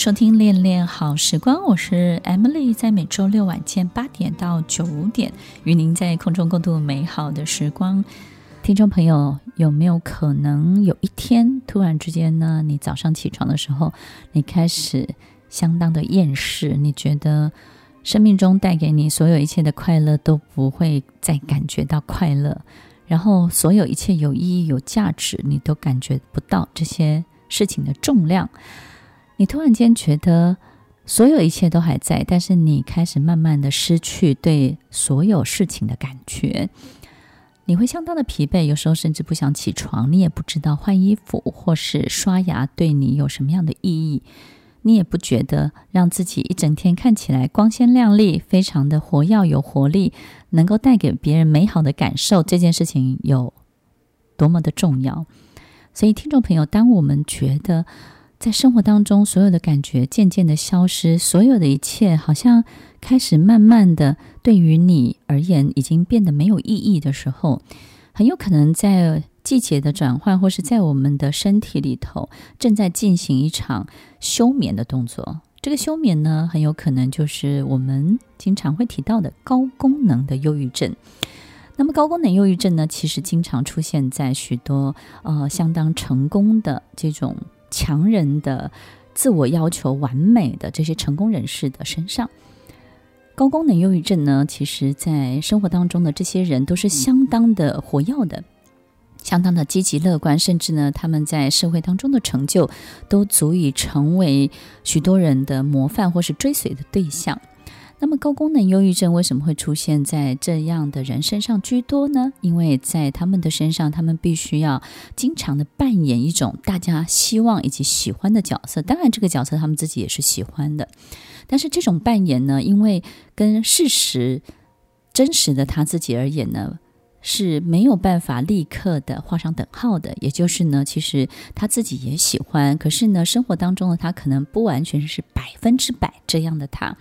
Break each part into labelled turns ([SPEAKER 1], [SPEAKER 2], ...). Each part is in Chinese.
[SPEAKER 1] 收听《恋恋好时光》，我是 Emily，在每周六晚间八点到九点，与您在空中共度美好的时光。听众朋友，有没有可能有一天突然之间呢？你早上起床的时候，你开始相当的厌世，你觉得生命中带给你所有一切的快乐都不会再感觉到快乐，然后所有一切有意义、有价值，你都感觉不到这些事情的重量。你突然间觉得所有一切都还在，但是你开始慢慢的失去对所有事情的感觉，你会相当的疲惫，有时候甚至不想起床，你也不知道换衣服或是刷牙对你有什么样的意义，你也不觉得让自己一整天看起来光鲜亮丽，非常的活跃有活力，能够带给别人美好的感受，这件事情有多么的重要。所以，听众朋友，当我们觉得在生活当中，所有的感觉渐渐的消失，所有的一切好像开始慢慢的对于你而言已经变得没有意义的时候，很有可能在季节的转换，或是在我们的身体里头正在进行一场休眠的动作。这个休眠呢，很有可能就是我们经常会提到的高功能的忧郁症。那么，高功能忧郁症呢，其实经常出现在许多呃相当成功的这种。强人的自我要求完美的这些成功人士的身上，高功能忧郁症呢，其实在生活当中的这些人都是相当的活跃的，相当的积极乐观，甚至呢，他们在社会当中的成就都足以成为许多人的模范或是追随的对象。那么高功能忧郁症为什么会出现在这样的人身上居多呢？因为在他们的身上，他们必须要经常的扮演一种大家希望以及喜欢的角色。当然，这个角色他们自己也是喜欢的，但是这种扮演呢，因为跟事实真实的他自己而言呢，是没有办法立刻的画上等号的。也就是呢，其实他自己也喜欢，可是呢，生活当中的他可能不完全是百分之百这样的他。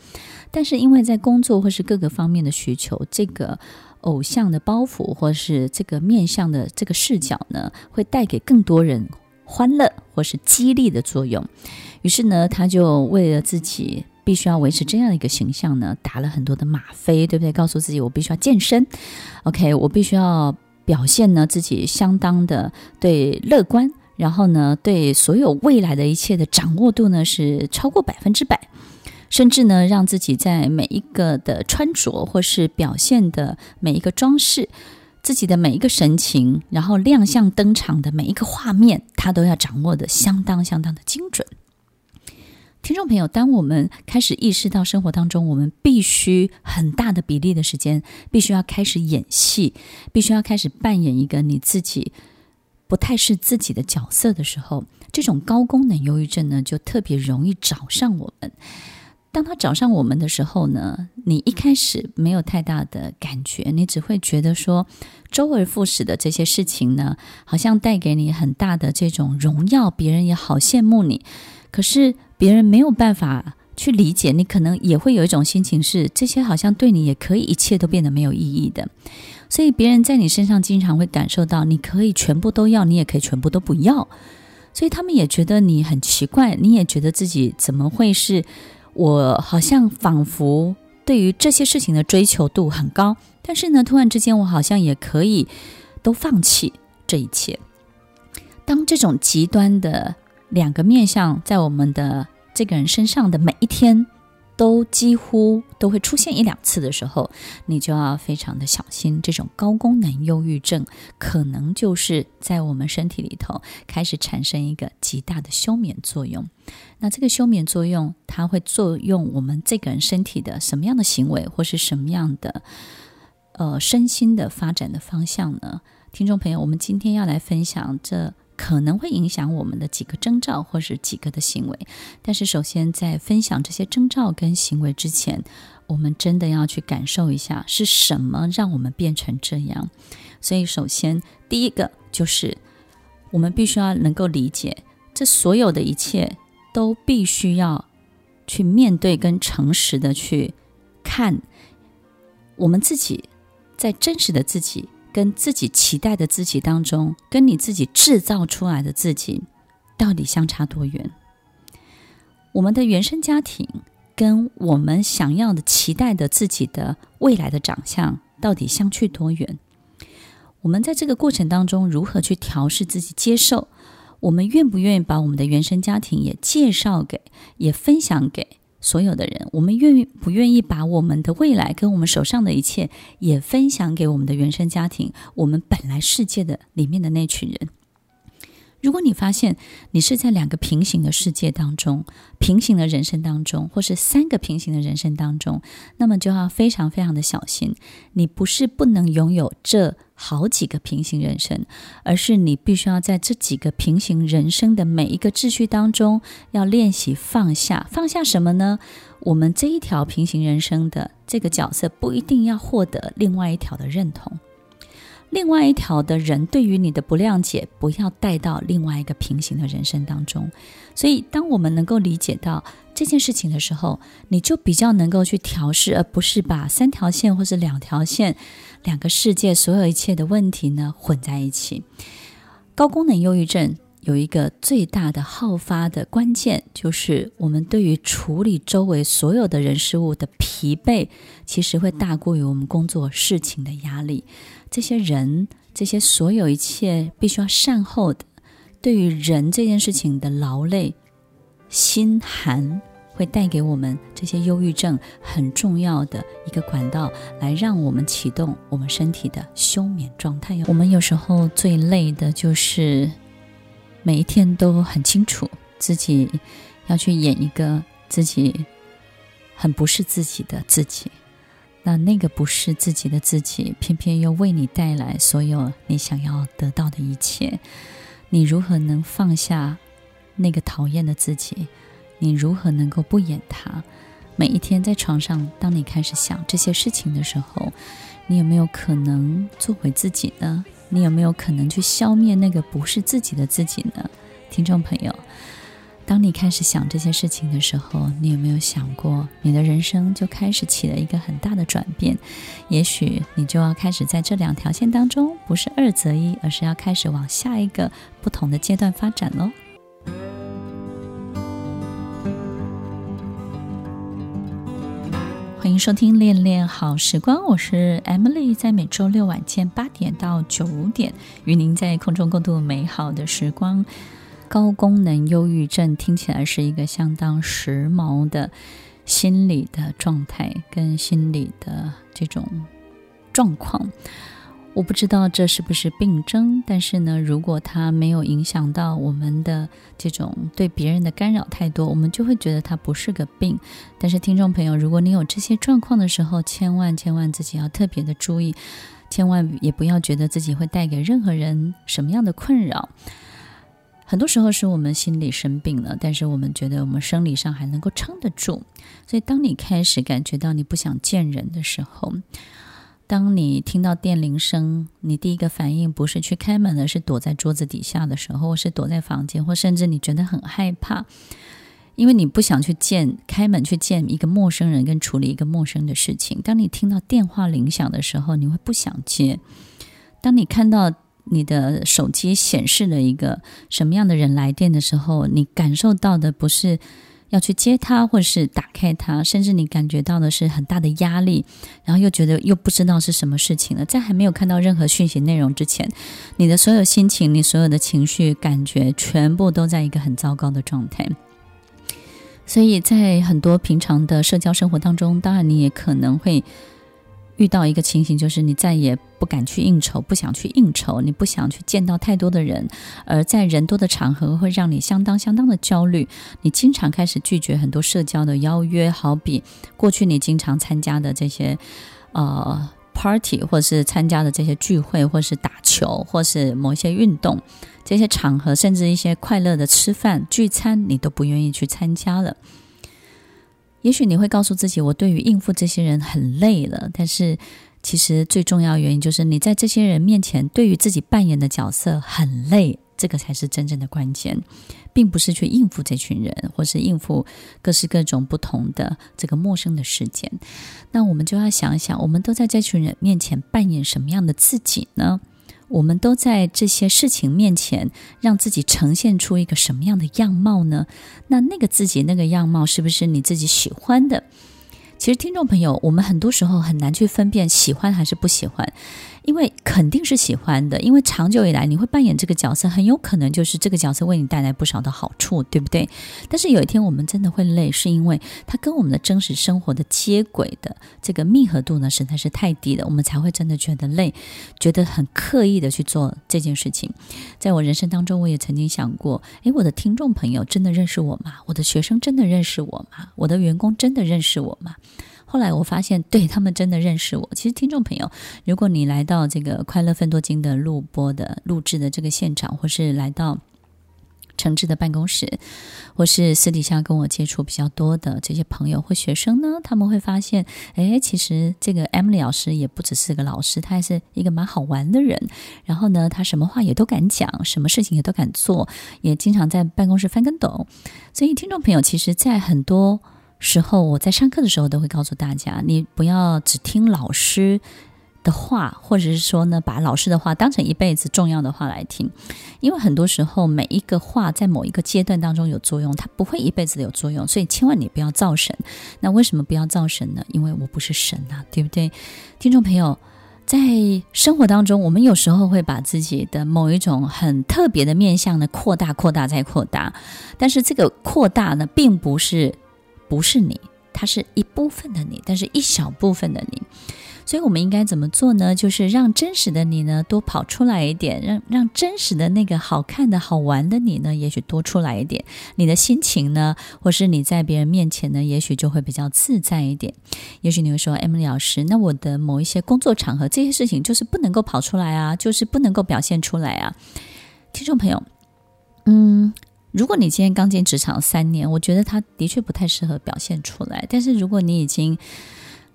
[SPEAKER 1] 但是因为在工作或是各个方面的需求，这个偶像的包袱或是这个面向的这个视角呢，会带给更多人欢乐或是激励的作用。于是呢，他就为了自己必须要维持这样一个形象呢，打了很多的吗啡，对不对？告诉自己我必须要健身，OK，我必须要表现呢自己相当的对乐观，然后呢，对所有未来的一切的掌握度呢是超过百分之百。甚至呢，让自己在每一个的穿着或是表现的每一个装饰，自己的每一个神情，然后亮相登场的每一个画面，他都要掌握的相当相当的精准。听众朋友，当我们开始意识到生活当中，我们必须很大的比例的时间，必须要开始演戏，必须要开始扮演一个你自己不太是自己的角色的时候，这种高功能忧郁症呢，就特别容易找上我们。当他找上我们的时候呢，你一开始没有太大的感觉，你只会觉得说，周而复始的这些事情呢，好像带给你很大的这种荣耀，别人也好羡慕你。可是别人没有办法去理解，你可能也会有一种心情是，这些好像对你也可以，一切都变得没有意义的。所以别人在你身上经常会感受到，你可以全部都要，你也可以全部都不要。所以他们也觉得你很奇怪，你也觉得自己怎么会是。我好像仿佛对于这些事情的追求度很高，但是呢，突然之间我好像也可以都放弃这一切。当这种极端的两个面向在我们的这个人身上的每一天，都几乎都会出现一两次的时候，你就要非常的小心。这种高功能忧郁症可能就是在我们身体里头开始产生一个极大的休眠作用。那这个休眠作用，它会作用我们这个人身体的什么样的行为，或是什么样的呃身心的发展的方向呢？听众朋友，我们今天要来分享这可能会影响我们的几个征兆或是几个的行为。但是，首先在分享这些征兆跟行为之前，我们真的要去感受一下是什么让我们变成这样。所以，首先第一个就是我们必须要能够理解，这所有的一切都必须要去面对跟诚实的去看我们自己。在真实的自己跟自己期待的自己当中，跟你自己制造出来的自己到底相差多远？我们的原生家庭跟我们想要的、期待的自己的未来的长相到底相去多远？我们在这个过程当中如何去调试自己、接受？我们愿不愿意把我们的原生家庭也介绍给、也分享给？所有的人，我们愿意不愿意把我们的未来跟我们手上的一切也分享给我们的原生家庭？我们本来世界的里面的那群人。如果你发现你是在两个平行的世界当中、平行的人生当中，或是三个平行的人生当中，那么就要非常非常的小心。你不是不能拥有这好几个平行人生，而是你必须要在这几个平行人生的每一个秩序当中，要练习放下。放下什么呢？我们这一条平行人生的这个角色不一定要获得另外一条的认同。另外一条的人对于你的不谅解，不要带到另外一个平行的人生当中。所以，当我们能够理解到这件事情的时候，你就比较能够去调试，而不是把三条线或是两条线、两个世界所有一切的问题呢混在一起。高功能忧郁症有一个最大的好发的关键，就是我们对于处理周围所有的人事物的疲惫，其实会大过于我们工作事情的压力。这些人，这些所有一切必须要善后的，对于人这件事情的劳累、心寒，会带给我们这些忧郁症很重要的一个管道，来让我们启动我们身体的休眠状态。我们有时候最累的就是每一天都很清楚自己要去演一个自己很不是自己的自己。那那个不是自己的自己，偏偏又为你带来所有你想要得到的一切，你如何能放下那个讨厌的自己？你如何能够不演他？每一天在床上，当你开始想这些事情的时候，你有没有可能做回自己呢？你有没有可能去消灭那个不是自己的自己呢？听众朋友。当你开始想这些事情的时候，你有没有想过，你的人生就开始起了一个很大的转变？也许你就要开始在这两条线当中，不是二择一，而是要开始往下一个不同的阶段发展喽。欢迎收听《恋恋好时光》，我是 Emily，在每周六晚间八点到九点，与您在空中共度美好的时光。高功能忧郁症听起来是一个相当时髦的心理的状态跟心理的这种状况。我不知道这是不是病症，但是呢，如果它没有影响到我们的这种对别人的干扰太多，我们就会觉得它不是个病。但是听众朋友，如果你有这些状况的时候，千万千万自己要特别的注意，千万也不要觉得自己会带给任何人什么样的困扰。很多时候是我们心理生病了，但是我们觉得我们生理上还能够撑得住。所以，当你开始感觉到你不想见人的时候，当你听到电铃声，你第一个反应不是去开门，而是躲在桌子底下的时候，或是躲在房间，或甚至你觉得很害怕，因为你不想去见开门去见一个陌生人，跟处理一个陌生的事情。当你听到电话铃响的时候，你会不想接。当你看到你的手机显示了一个什么样的人来电的时候，你感受到的不是要去接他，或者是打开他，甚至你感觉到的是很大的压力，然后又觉得又不知道是什么事情了。在还没有看到任何讯息内容之前，你的所有心情、你所有的情绪、感觉，全部都在一个很糟糕的状态。所以在很多平常的社交生活当中，当然你也可能会。遇到一个情形，就是你再也不敢去应酬，不想去应酬，你不想去见到太多的人，而在人多的场合会让你相当相当的焦虑。你经常开始拒绝很多社交的邀约，好比过去你经常参加的这些呃 party，或是参加的这些聚会，或是打球，或是某一些运动，这些场合，甚至一些快乐的吃饭聚餐，你都不愿意去参加了。也许你会告诉自己，我对于应付这些人很累了。但是，其实最重要原因就是你在这些人面前，对于自己扮演的角色很累，这个才是真正的关键，并不是去应付这群人，或是应付各式各种不同的这个陌生的事件。那我们就要想一想，我们都在这群人面前扮演什么样的自己呢？我们都在这些事情面前，让自己呈现出一个什么样的样貌呢？那那个自己那个样貌，是不是你自己喜欢的？其实，听众朋友，我们很多时候很难去分辨喜欢还是不喜欢。因为肯定是喜欢的，因为长久以来你会扮演这个角色，很有可能就是这个角色为你带来不少的好处，对不对？但是有一天我们真的会累，是因为它跟我们的真实生活的接轨的这个密合度呢，实在是太低了，我们才会真的觉得累，觉得很刻意的去做这件事情。在我人生当中，我也曾经想过，诶，我的听众朋友真的认识我吗？我的学生真的认识我吗？我的员工真的认识我吗？后来我发现，对，他们真的认识我。其实，听众朋友，如果你来到这个《快乐分多金》的录播的录制的这个现场，或是来到诚挚的办公室，或是私底下跟我接触比较多的这些朋友或学生呢，他们会发现，哎，其实这个 Emily 老师也不只是个老师，他还是一个蛮好玩的人。然后呢，他什么话也都敢讲，什么事情也都敢做，也经常在办公室翻跟斗。所以，听众朋友，其实，在很多时候，我在上课的时候都会告诉大家，你不要只听老师的话，或者是说呢，把老师的话当成一辈子重要的话来听，因为很多时候每一个话在某一个阶段当中有作用，它不会一辈子有作用，所以千万你不要造神。那为什么不要造神呢？因为我不是神啊，对不对？听众朋友，在生活当中，我们有时候会把自己的某一种很特别的面向呢扩大、扩大再扩大，但是这个扩大呢，并不是。不是你，它是一部分的你，但是一小部分的你，所以我们应该怎么做呢？就是让真实的你呢多跑出来一点，让让真实的那个好看的好玩的你呢，也许多出来一点。你的心情呢，或是你在别人面前呢，也许就会比较自在一点。也许你会说，Emily 老师，那我的某一些工作场合，这些事情就是不能够跑出来啊，就是不能够表现出来啊。听众朋友，嗯。如果你今天刚进职场三年，我觉得他的确不太适合表现出来。但是如果你已经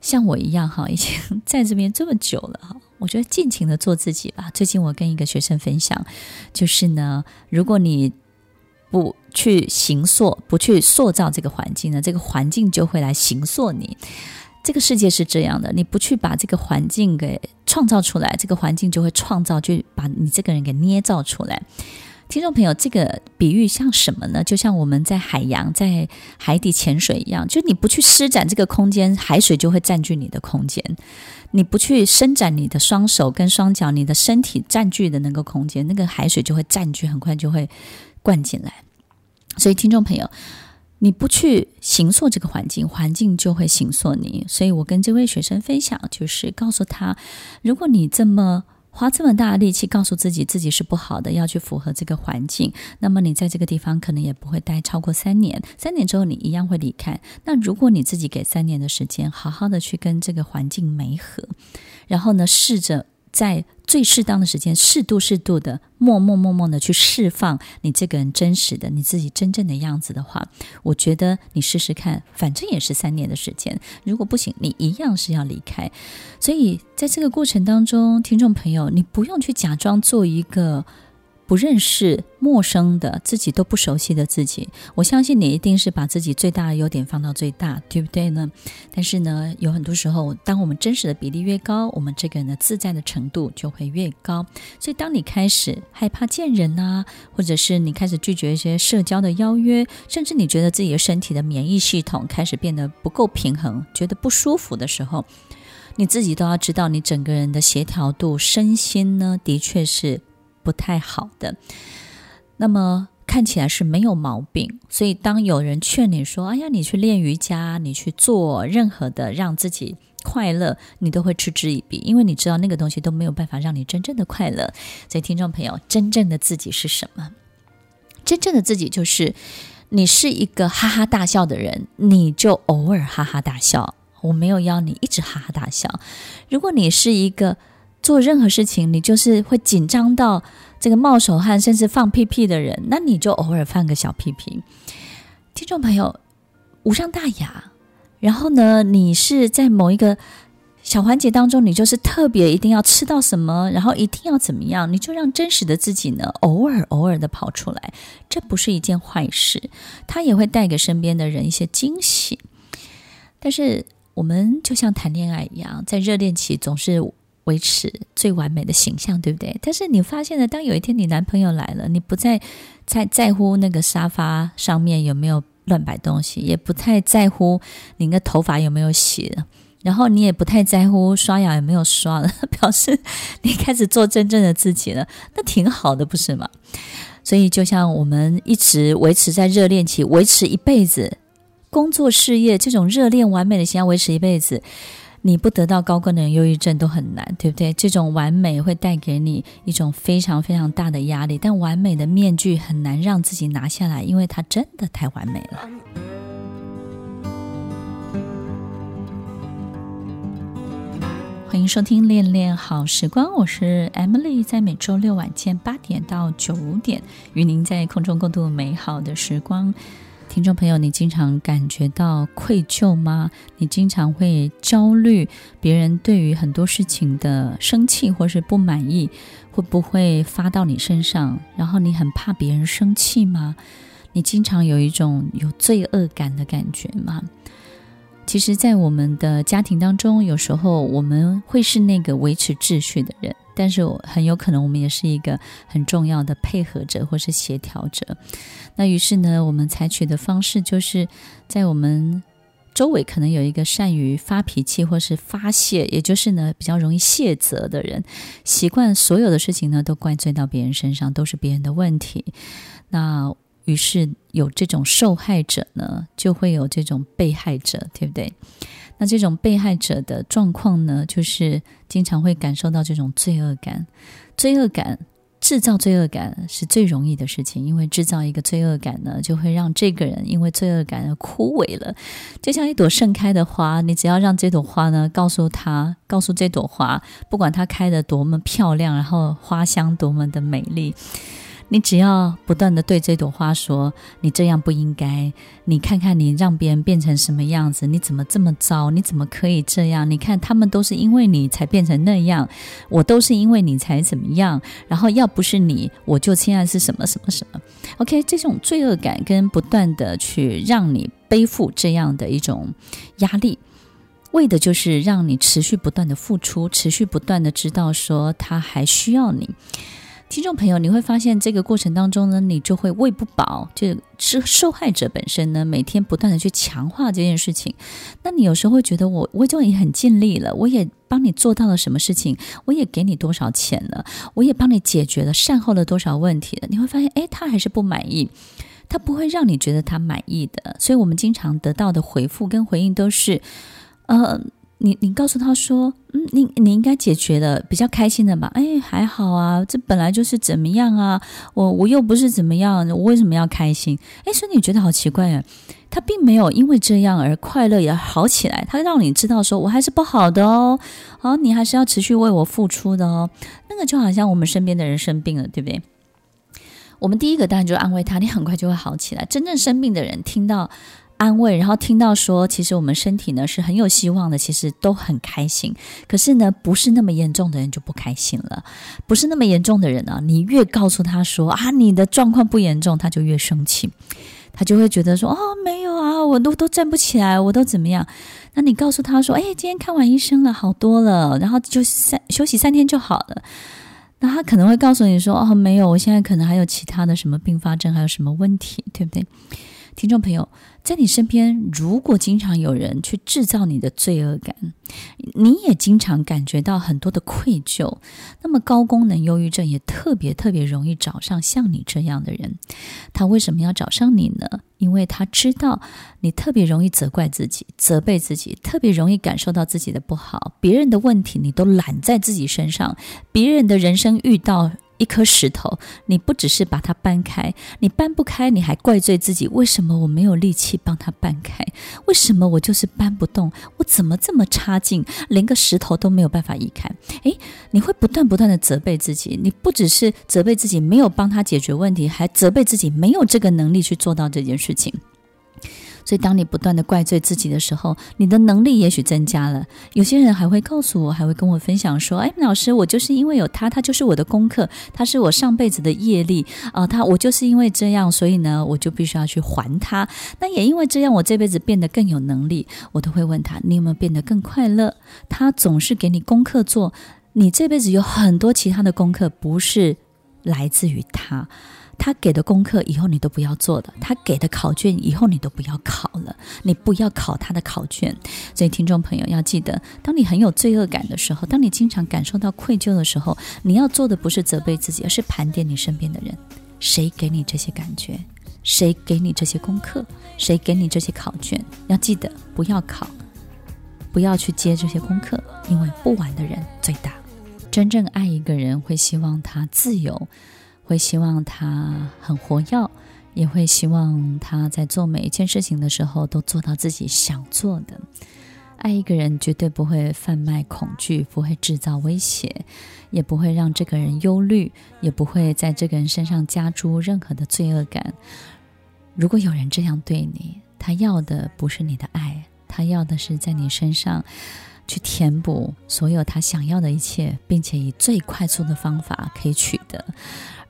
[SPEAKER 1] 像我一样哈，已经在这边这么久了哈，我觉得尽情的做自己吧。最近我跟一个学生分享，就是呢，如果你不去形塑、不去塑造这个环境呢，这个环境就会来形塑你。这个世界是这样的，你不去把这个环境给创造出来，这个环境就会创造，就把你这个人给捏造出来。听众朋友，这个比喻像什么呢？就像我们在海洋、在海底潜水一样，就你不去施展这个空间，海水就会占据你的空间；你不去伸展你的双手跟双脚，你的身体占据的那个空间，那个海水就会占据，很快就会灌进来。所以，听众朋友，你不去形塑这个环境，环境就会形塑你。所以我跟这位学生分享，就是告诉他，如果你这么。花这么大的力气告诉自己自己是不好的，要去符合这个环境，那么你在这个地方可能也不会待超过三年。三年之后你一样会离开。那如果你自己给三年的时间，好好的去跟这个环境磨合，然后呢，试着。在最适当的时间，适度适度的，默默默默的去释放你这个人真实的、你自己真正的样子的话，我觉得你试试看，反正也是三年的时间。如果不行，你一样是要离开。所以在这个过程当中，听众朋友，你不用去假装做一个。不认识、陌生的自己都不熟悉的自己，我相信你一定是把自己最大的优点放到最大，对不对呢？但是呢，有很多时候，当我们真实的比例越高，我们这个人的自在的程度就会越高。所以，当你开始害怕见人啊，或者是你开始拒绝一些社交的邀约，甚至你觉得自己的身体的免疫系统开始变得不够平衡，觉得不舒服的时候，你自己都要知道，你整个人的协调度、身心呢，的确是。不太好的，那么看起来是没有毛病，所以当有人劝你说：“哎呀，你去练瑜伽，你去做任何的让自己快乐，你都会嗤之以鼻，因为你知道那个东西都没有办法让你真正的快乐。”所以，听众朋友，真正的自己是什么？真正的自己就是你是一个哈哈大笑的人，你就偶尔哈哈大笑。我没有要你一直哈哈大笑。如果你是一个做任何事情你就是会紧张到这个冒手汗，甚至放屁屁的人，那你就偶尔放个小屁屁。听众朋友，无伤大雅。然后呢，你是在某一个小环节当中，你就是特别一定要吃到什么，然后一定要怎么样，你就让真实的自己呢，偶尔偶尔的跑出来，这不是一件坏事，它也会带给身边的人一些惊喜。但是我们就像谈恋爱一样，在热恋期总是维持最完美的形象，对不对？但是你发现了，当有一天你男朋友来了，你不再在在乎那个沙发上面有没有。乱摆东西，也不太在乎你的头发有没有洗了，然后你也不太在乎刷牙有没有刷了，表示你开始做真正的自己了，那挺好的，不是吗？所以，就像我们一直维持在热恋期，维持一辈子，工作事业这种热恋完美的形象维持一辈子。你不得到高跟的人忧郁症都很难，对不对？这种完美会带给你一种非常非常大的压力，但完美的面具很难让自己拿下来，因为它真的太完美了。欢迎收听《恋恋好时光》，我是 Emily，在每周六晚间八点到九点，与您在空中共度美好的时光。听众朋友，你经常感觉到愧疚吗？你经常会焦虑别人对于很多事情的生气或是不满意，会不会发到你身上？然后你很怕别人生气吗？你经常有一种有罪恶感的感觉吗？其实，在我们的家庭当中，有时候我们会是那个维持秩序的人，但是很有可能我们也是一个很重要的配合者或是协调者。那于是呢，我们采取的方式就是在我们周围可能有一个善于发脾气或是发泄，也就是呢比较容易卸责的人，习惯所有的事情呢都怪罪到别人身上，都是别人的问题。那于是有这种受害者呢，就会有这种被害者，对不对？那这种被害者的状况呢，就是经常会感受到这种罪恶感，罪恶感。制造罪恶感是最容易的事情，因为制造一个罪恶感呢，就会让这个人因为罪恶感而枯萎了。就像一朵盛开的花，你只要让这朵花呢，告诉他，告诉这朵花，不管它开得多么漂亮，然后花香多么的美丽。你只要不断地对这朵花说：“你这样不应该。”你看看你让别人变成什么样子？你怎么这么糟？你怎么可以这样？你看他们都是因为你才变成那样，我都是因为你才怎么样。然后要不是你，我就现在是什么什么什么。OK，这种罪恶感跟不断的去让你背负这样的一种压力，为的就是让你持续不断的付出，持续不断的知道说他还需要你。听众朋友，你会发现这个过程当中呢，你就会喂不饱，就是受害者本身呢，每天不断的去强化这件事情。那你有时候会觉得我，我就也很尽力了，我也帮你做到了什么事情，我也给你多少钱了，我也帮你解决了善后了多少问题了。你会发现，诶，他还是不满意，他不会让你觉得他满意的。所以我们经常得到的回复跟回应都是，呃。你你告诉他说，嗯，你你应该解决了，比较开心的吧？哎，还好啊，这本来就是怎么样啊，我我又不是怎么样，我为什么要开心？哎，所以你觉得好奇怪啊，他并没有因为这样而快乐也好起来，他让你知道说我还是不好的哦，好，你还是要持续为我付出的哦。那个就好像我们身边的人生病了，对不对？我们第一个当然就安慰他，你很快就会好起来。真正生病的人听到。安慰，然后听到说，其实我们身体呢是很有希望的，其实都很开心。可是呢，不是那么严重的人就不开心了。不是那么严重的人呢，你越告诉他说啊，你的状况不严重，他就越生气，他就会觉得说哦，没有啊，我都都站不起来，我都怎么样？那你告诉他说，哎，今天看完医生了，好多了，然后就三休息三天就好了。那他可能会告诉你说，哦，没有，我现在可能还有其他的什么并发症，还有什么问题，对不对？听众朋友。在你身边，如果经常有人去制造你的罪恶感，你也经常感觉到很多的愧疚，那么高功能忧郁症也特别特别容易找上像你这样的人。他为什么要找上你呢？因为他知道你特别容易责怪自己、责备自己，特别容易感受到自己的不好，别人的问题你都揽在自己身上，别人的人生遇到一颗石头，你不只是把它搬开，你搬不开，你还怪罪自己，为什么我没有力气帮它搬开？为什么我就是搬不动？我怎么这么差劲，连个石头都没有办法移开？诶，你会不断不断的责备自己，你不只是责备自己没有帮他解决问题，还责备自己没有这个能力去做到这件事情。所以，当你不断的怪罪自己的时候，你的能力也许增加了。有些人还会告诉我，还会跟我分享说：“哎，老师，我就是因为有他，他就是我的功课，他是我上辈子的业力啊、他我就是因为这样，所以呢，我就必须要去还他。那也因为这样，我这辈子变得更有能力。我都会问他：你有没有变得更快乐？他总是给你功课做，你这辈子有很多其他的功课，不是来自于他。”他给的功课以后你都不要做了，他给的考卷以后你都不要考了，你不要考他的考卷。所以听众朋友要记得，当你很有罪恶感的时候，当你经常感受到愧疚的时候，你要做的不是责备自己，而是盘点你身边的人，谁给你这些感觉？谁给你这些功课？谁给你这些考卷？要记得不要考，不要去接这些功课，因为不玩的人最大。真正爱一个人，会希望他自由。会希望他很活跃，也会希望他在做每一件事情的时候都做到自己想做的。爱一个人绝对不会贩卖恐惧，不会制造威胁，也不会让这个人忧虑，也不会在这个人身上加诸任何的罪恶感。如果有人这样对你，他要的不是你的爱，他要的是在你身上去填补所有他想要的一切，并且以最快速的方法可以取得。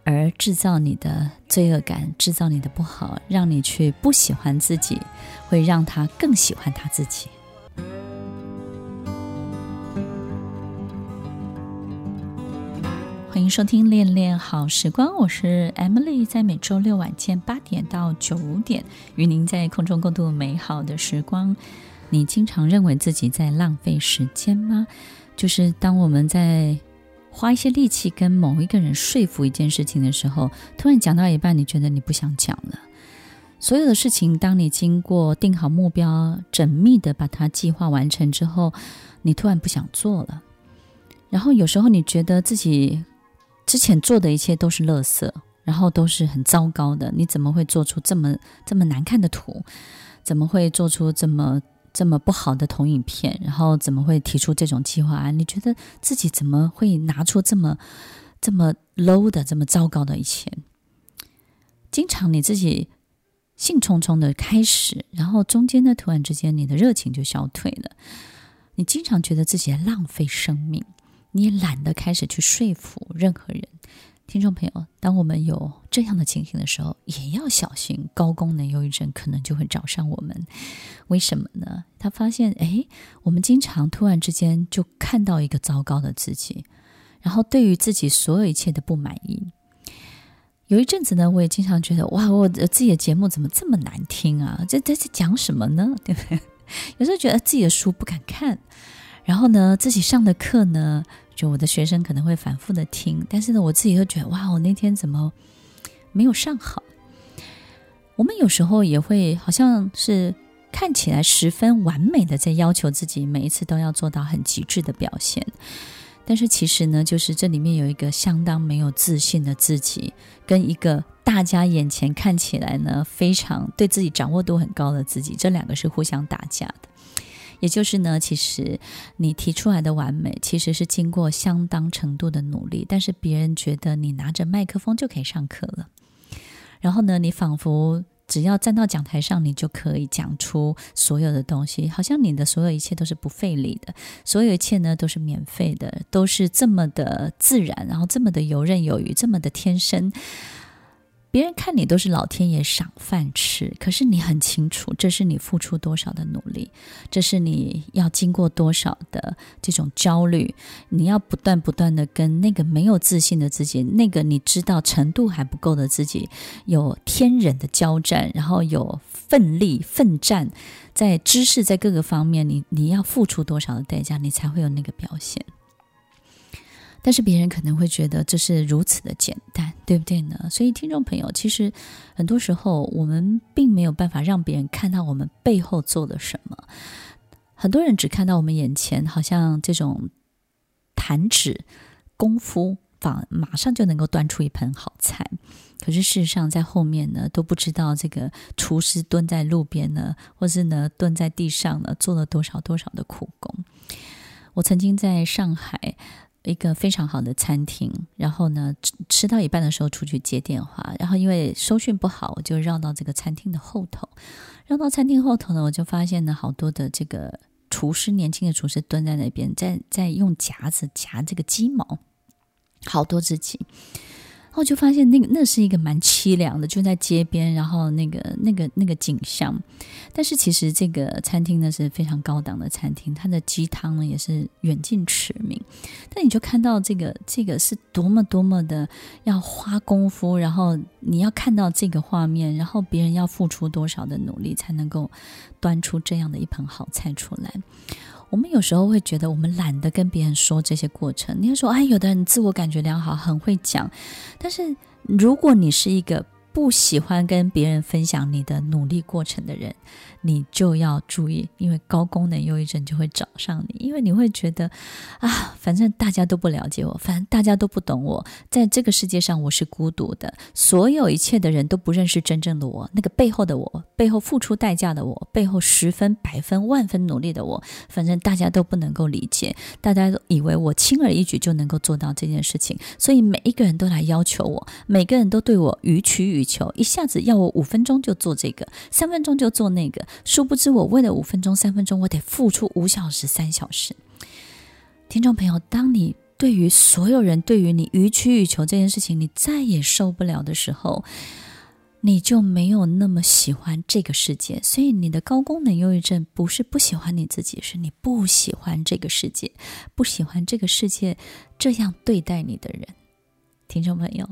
[SPEAKER 1] 而制造你的罪恶感，制造你的不好，让你去不喜欢自己，会让他更喜欢他自己。欢迎收听《恋恋好时光》，我是 Emily，在每周六晚间八点到九点，与您在空中共度美好的时光。你经常认为自己在浪费时间吗？就是当我们在。花一些力气跟某一个人说服一件事情的时候，突然讲到一半，你觉得你不想讲了。所有的事情，当你经过定好目标、缜密的把它计划完成之后，你突然不想做了。然后有时候你觉得自己之前做的一切都是垃圾，然后都是很糟糕的。你怎么会做出这么这么难看的图？怎么会做出这么？这么不好的投影片，然后怎么会提出这种计划案？你觉得自己怎么会拿出这么这么 low 的、这么糟糕的一切？经常你自己兴冲冲的开始，然后中间呢，突然之间你的热情就消退了。你经常觉得自己在浪费生命，你也懒得开始去说服任何人。听众朋友，当我们有这样的情形的时候，也要小心，高功能忧郁症可能就会找上我们。为什么呢？他发现，哎，我们经常突然之间就看到一个糟糕的自己，然后对于自己所有一切的不满意。有一阵子呢，我也经常觉得，哇，我自己的节目怎么这么难听啊？这这在讲什么呢？对不对？有时候觉得自己的书不敢看，然后呢，自己上的课呢，就我的学生可能会反复的听，但是呢，我自己会觉得哇，我那天怎么没有上好？我们有时候也会好像是看起来十分完美的在要求自己，每一次都要做到很极致的表现，但是其实呢，就是这里面有一个相当没有自信的自己，跟一个大家眼前看起来呢非常对自己掌握度很高的自己，这两个是互相打架的。也就是呢，其实你提出来的完美，其实是经过相当程度的努力，但是别人觉得你拿着麦克风就可以上课了，然后呢，你仿佛只要站到讲台上，你就可以讲出所有的东西，好像你的所有一切都是不费力的，所有一切呢都是免费的，都是这么的自然，然后这么的游刃有余，这么的天生。别人看你都是老天爷赏饭吃，可是你很清楚，这是你付出多少的努力，这是你要经过多少的这种焦虑，你要不断不断的跟那个没有自信的自己，那个你知道程度还不够的自己，有天人的交战，然后有奋力奋战，在知识在各个方面，你你要付出多少的代价，你才会有那个表现。但是别人可能会觉得这是如此的简单，对不对呢？所以听众朋友，其实很多时候我们并没有办法让别人看到我们背后做了什么。很多人只看到我们眼前好像这种弹指功夫仿马上就能够端出一盆好菜。可是事实上，在后面呢，都不知道这个厨师蹲在路边呢，或是呢蹲在地上呢，做了多少多少的苦工。我曾经在上海一个非常好的餐厅，然后呢吃，到一半的时候出去接电话，然后因为收讯不好，我就绕到这个餐厅的后头。绕到餐厅后头呢，我就发现呢，好多的这个厨师，年轻的厨师蹲在那边，在在用夹子夹这个鸡毛，好多只鸡。然后就发现那个那是一个蛮凄凉的，就在街边，然后那个那个那个景象。但是其实这个餐厅呢是非常高档的餐厅，它的鸡汤呢也是远近驰名。但你就看到这个这个是多么多么的要花功夫，然后你要看到这个画面，然后别人要付出多少的努力才能够端出这样的一盆好菜出来。我们有时候会觉得，我们懒得跟别人说这些过程。你要说，哎，有的人自我感觉良好，很会讲。但是，如果你是一个不喜欢跟别人分享你的努力过程的人，你就要注意，因为高功能忧郁症就会找上你，因为你会觉得啊，反正大家都不了解我，反正大家都不懂我，在这个世界上我是孤独的，所有一切的人都不认识真正的我，那个背后的我，背后付出代价的我，背后十分、百分、万分努力的我，反正大家都不能够理解，大家都以为我轻而易举就能够做到这件事情，所以每一个人都来要求我，每个人都对我予取予。求一下子要我五分钟就做这个，三分钟就做那个，殊不知我为了五分钟、三分钟，我得付出五小时、三小时。听众朋友，当你对于所有人对于你予取予求这件事情，你再也受不了的时候，你就没有那么喜欢这个世界。所以，你的高功能忧郁症不是不喜欢你自己，是你不喜欢这个世界，不喜欢这个世界这样对待你的人。听众朋友。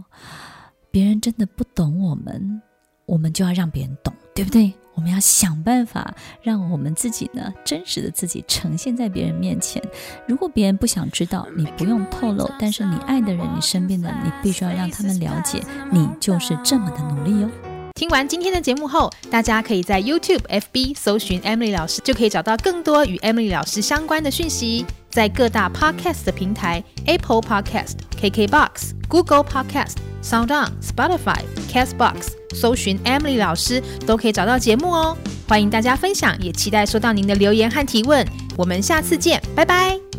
[SPEAKER 1] 别人真的不懂我们，我们就要让别人懂，对不对？我们要想办法让我们自己呢，真实的自己呈现在别人面前。如果别人不想知道，你不用透露，但是你爱的人，你身边的，你必须要让他们了解，你就是这么的努力哟。
[SPEAKER 2] 听完今天的节目后，大家可以在 YouTube、FB 搜寻 Emily 老师，就可以找到更多与 Emily 老师相关的讯息。在各大 Podcast 的平台，Apple Podcast、KKBox、Google Podcast、SoundOn、Spotify、Castbox，搜寻 Emily 老师都可以找到节目哦。欢迎大家分享，也期待收到您的留言和提问。我们下次见，拜拜。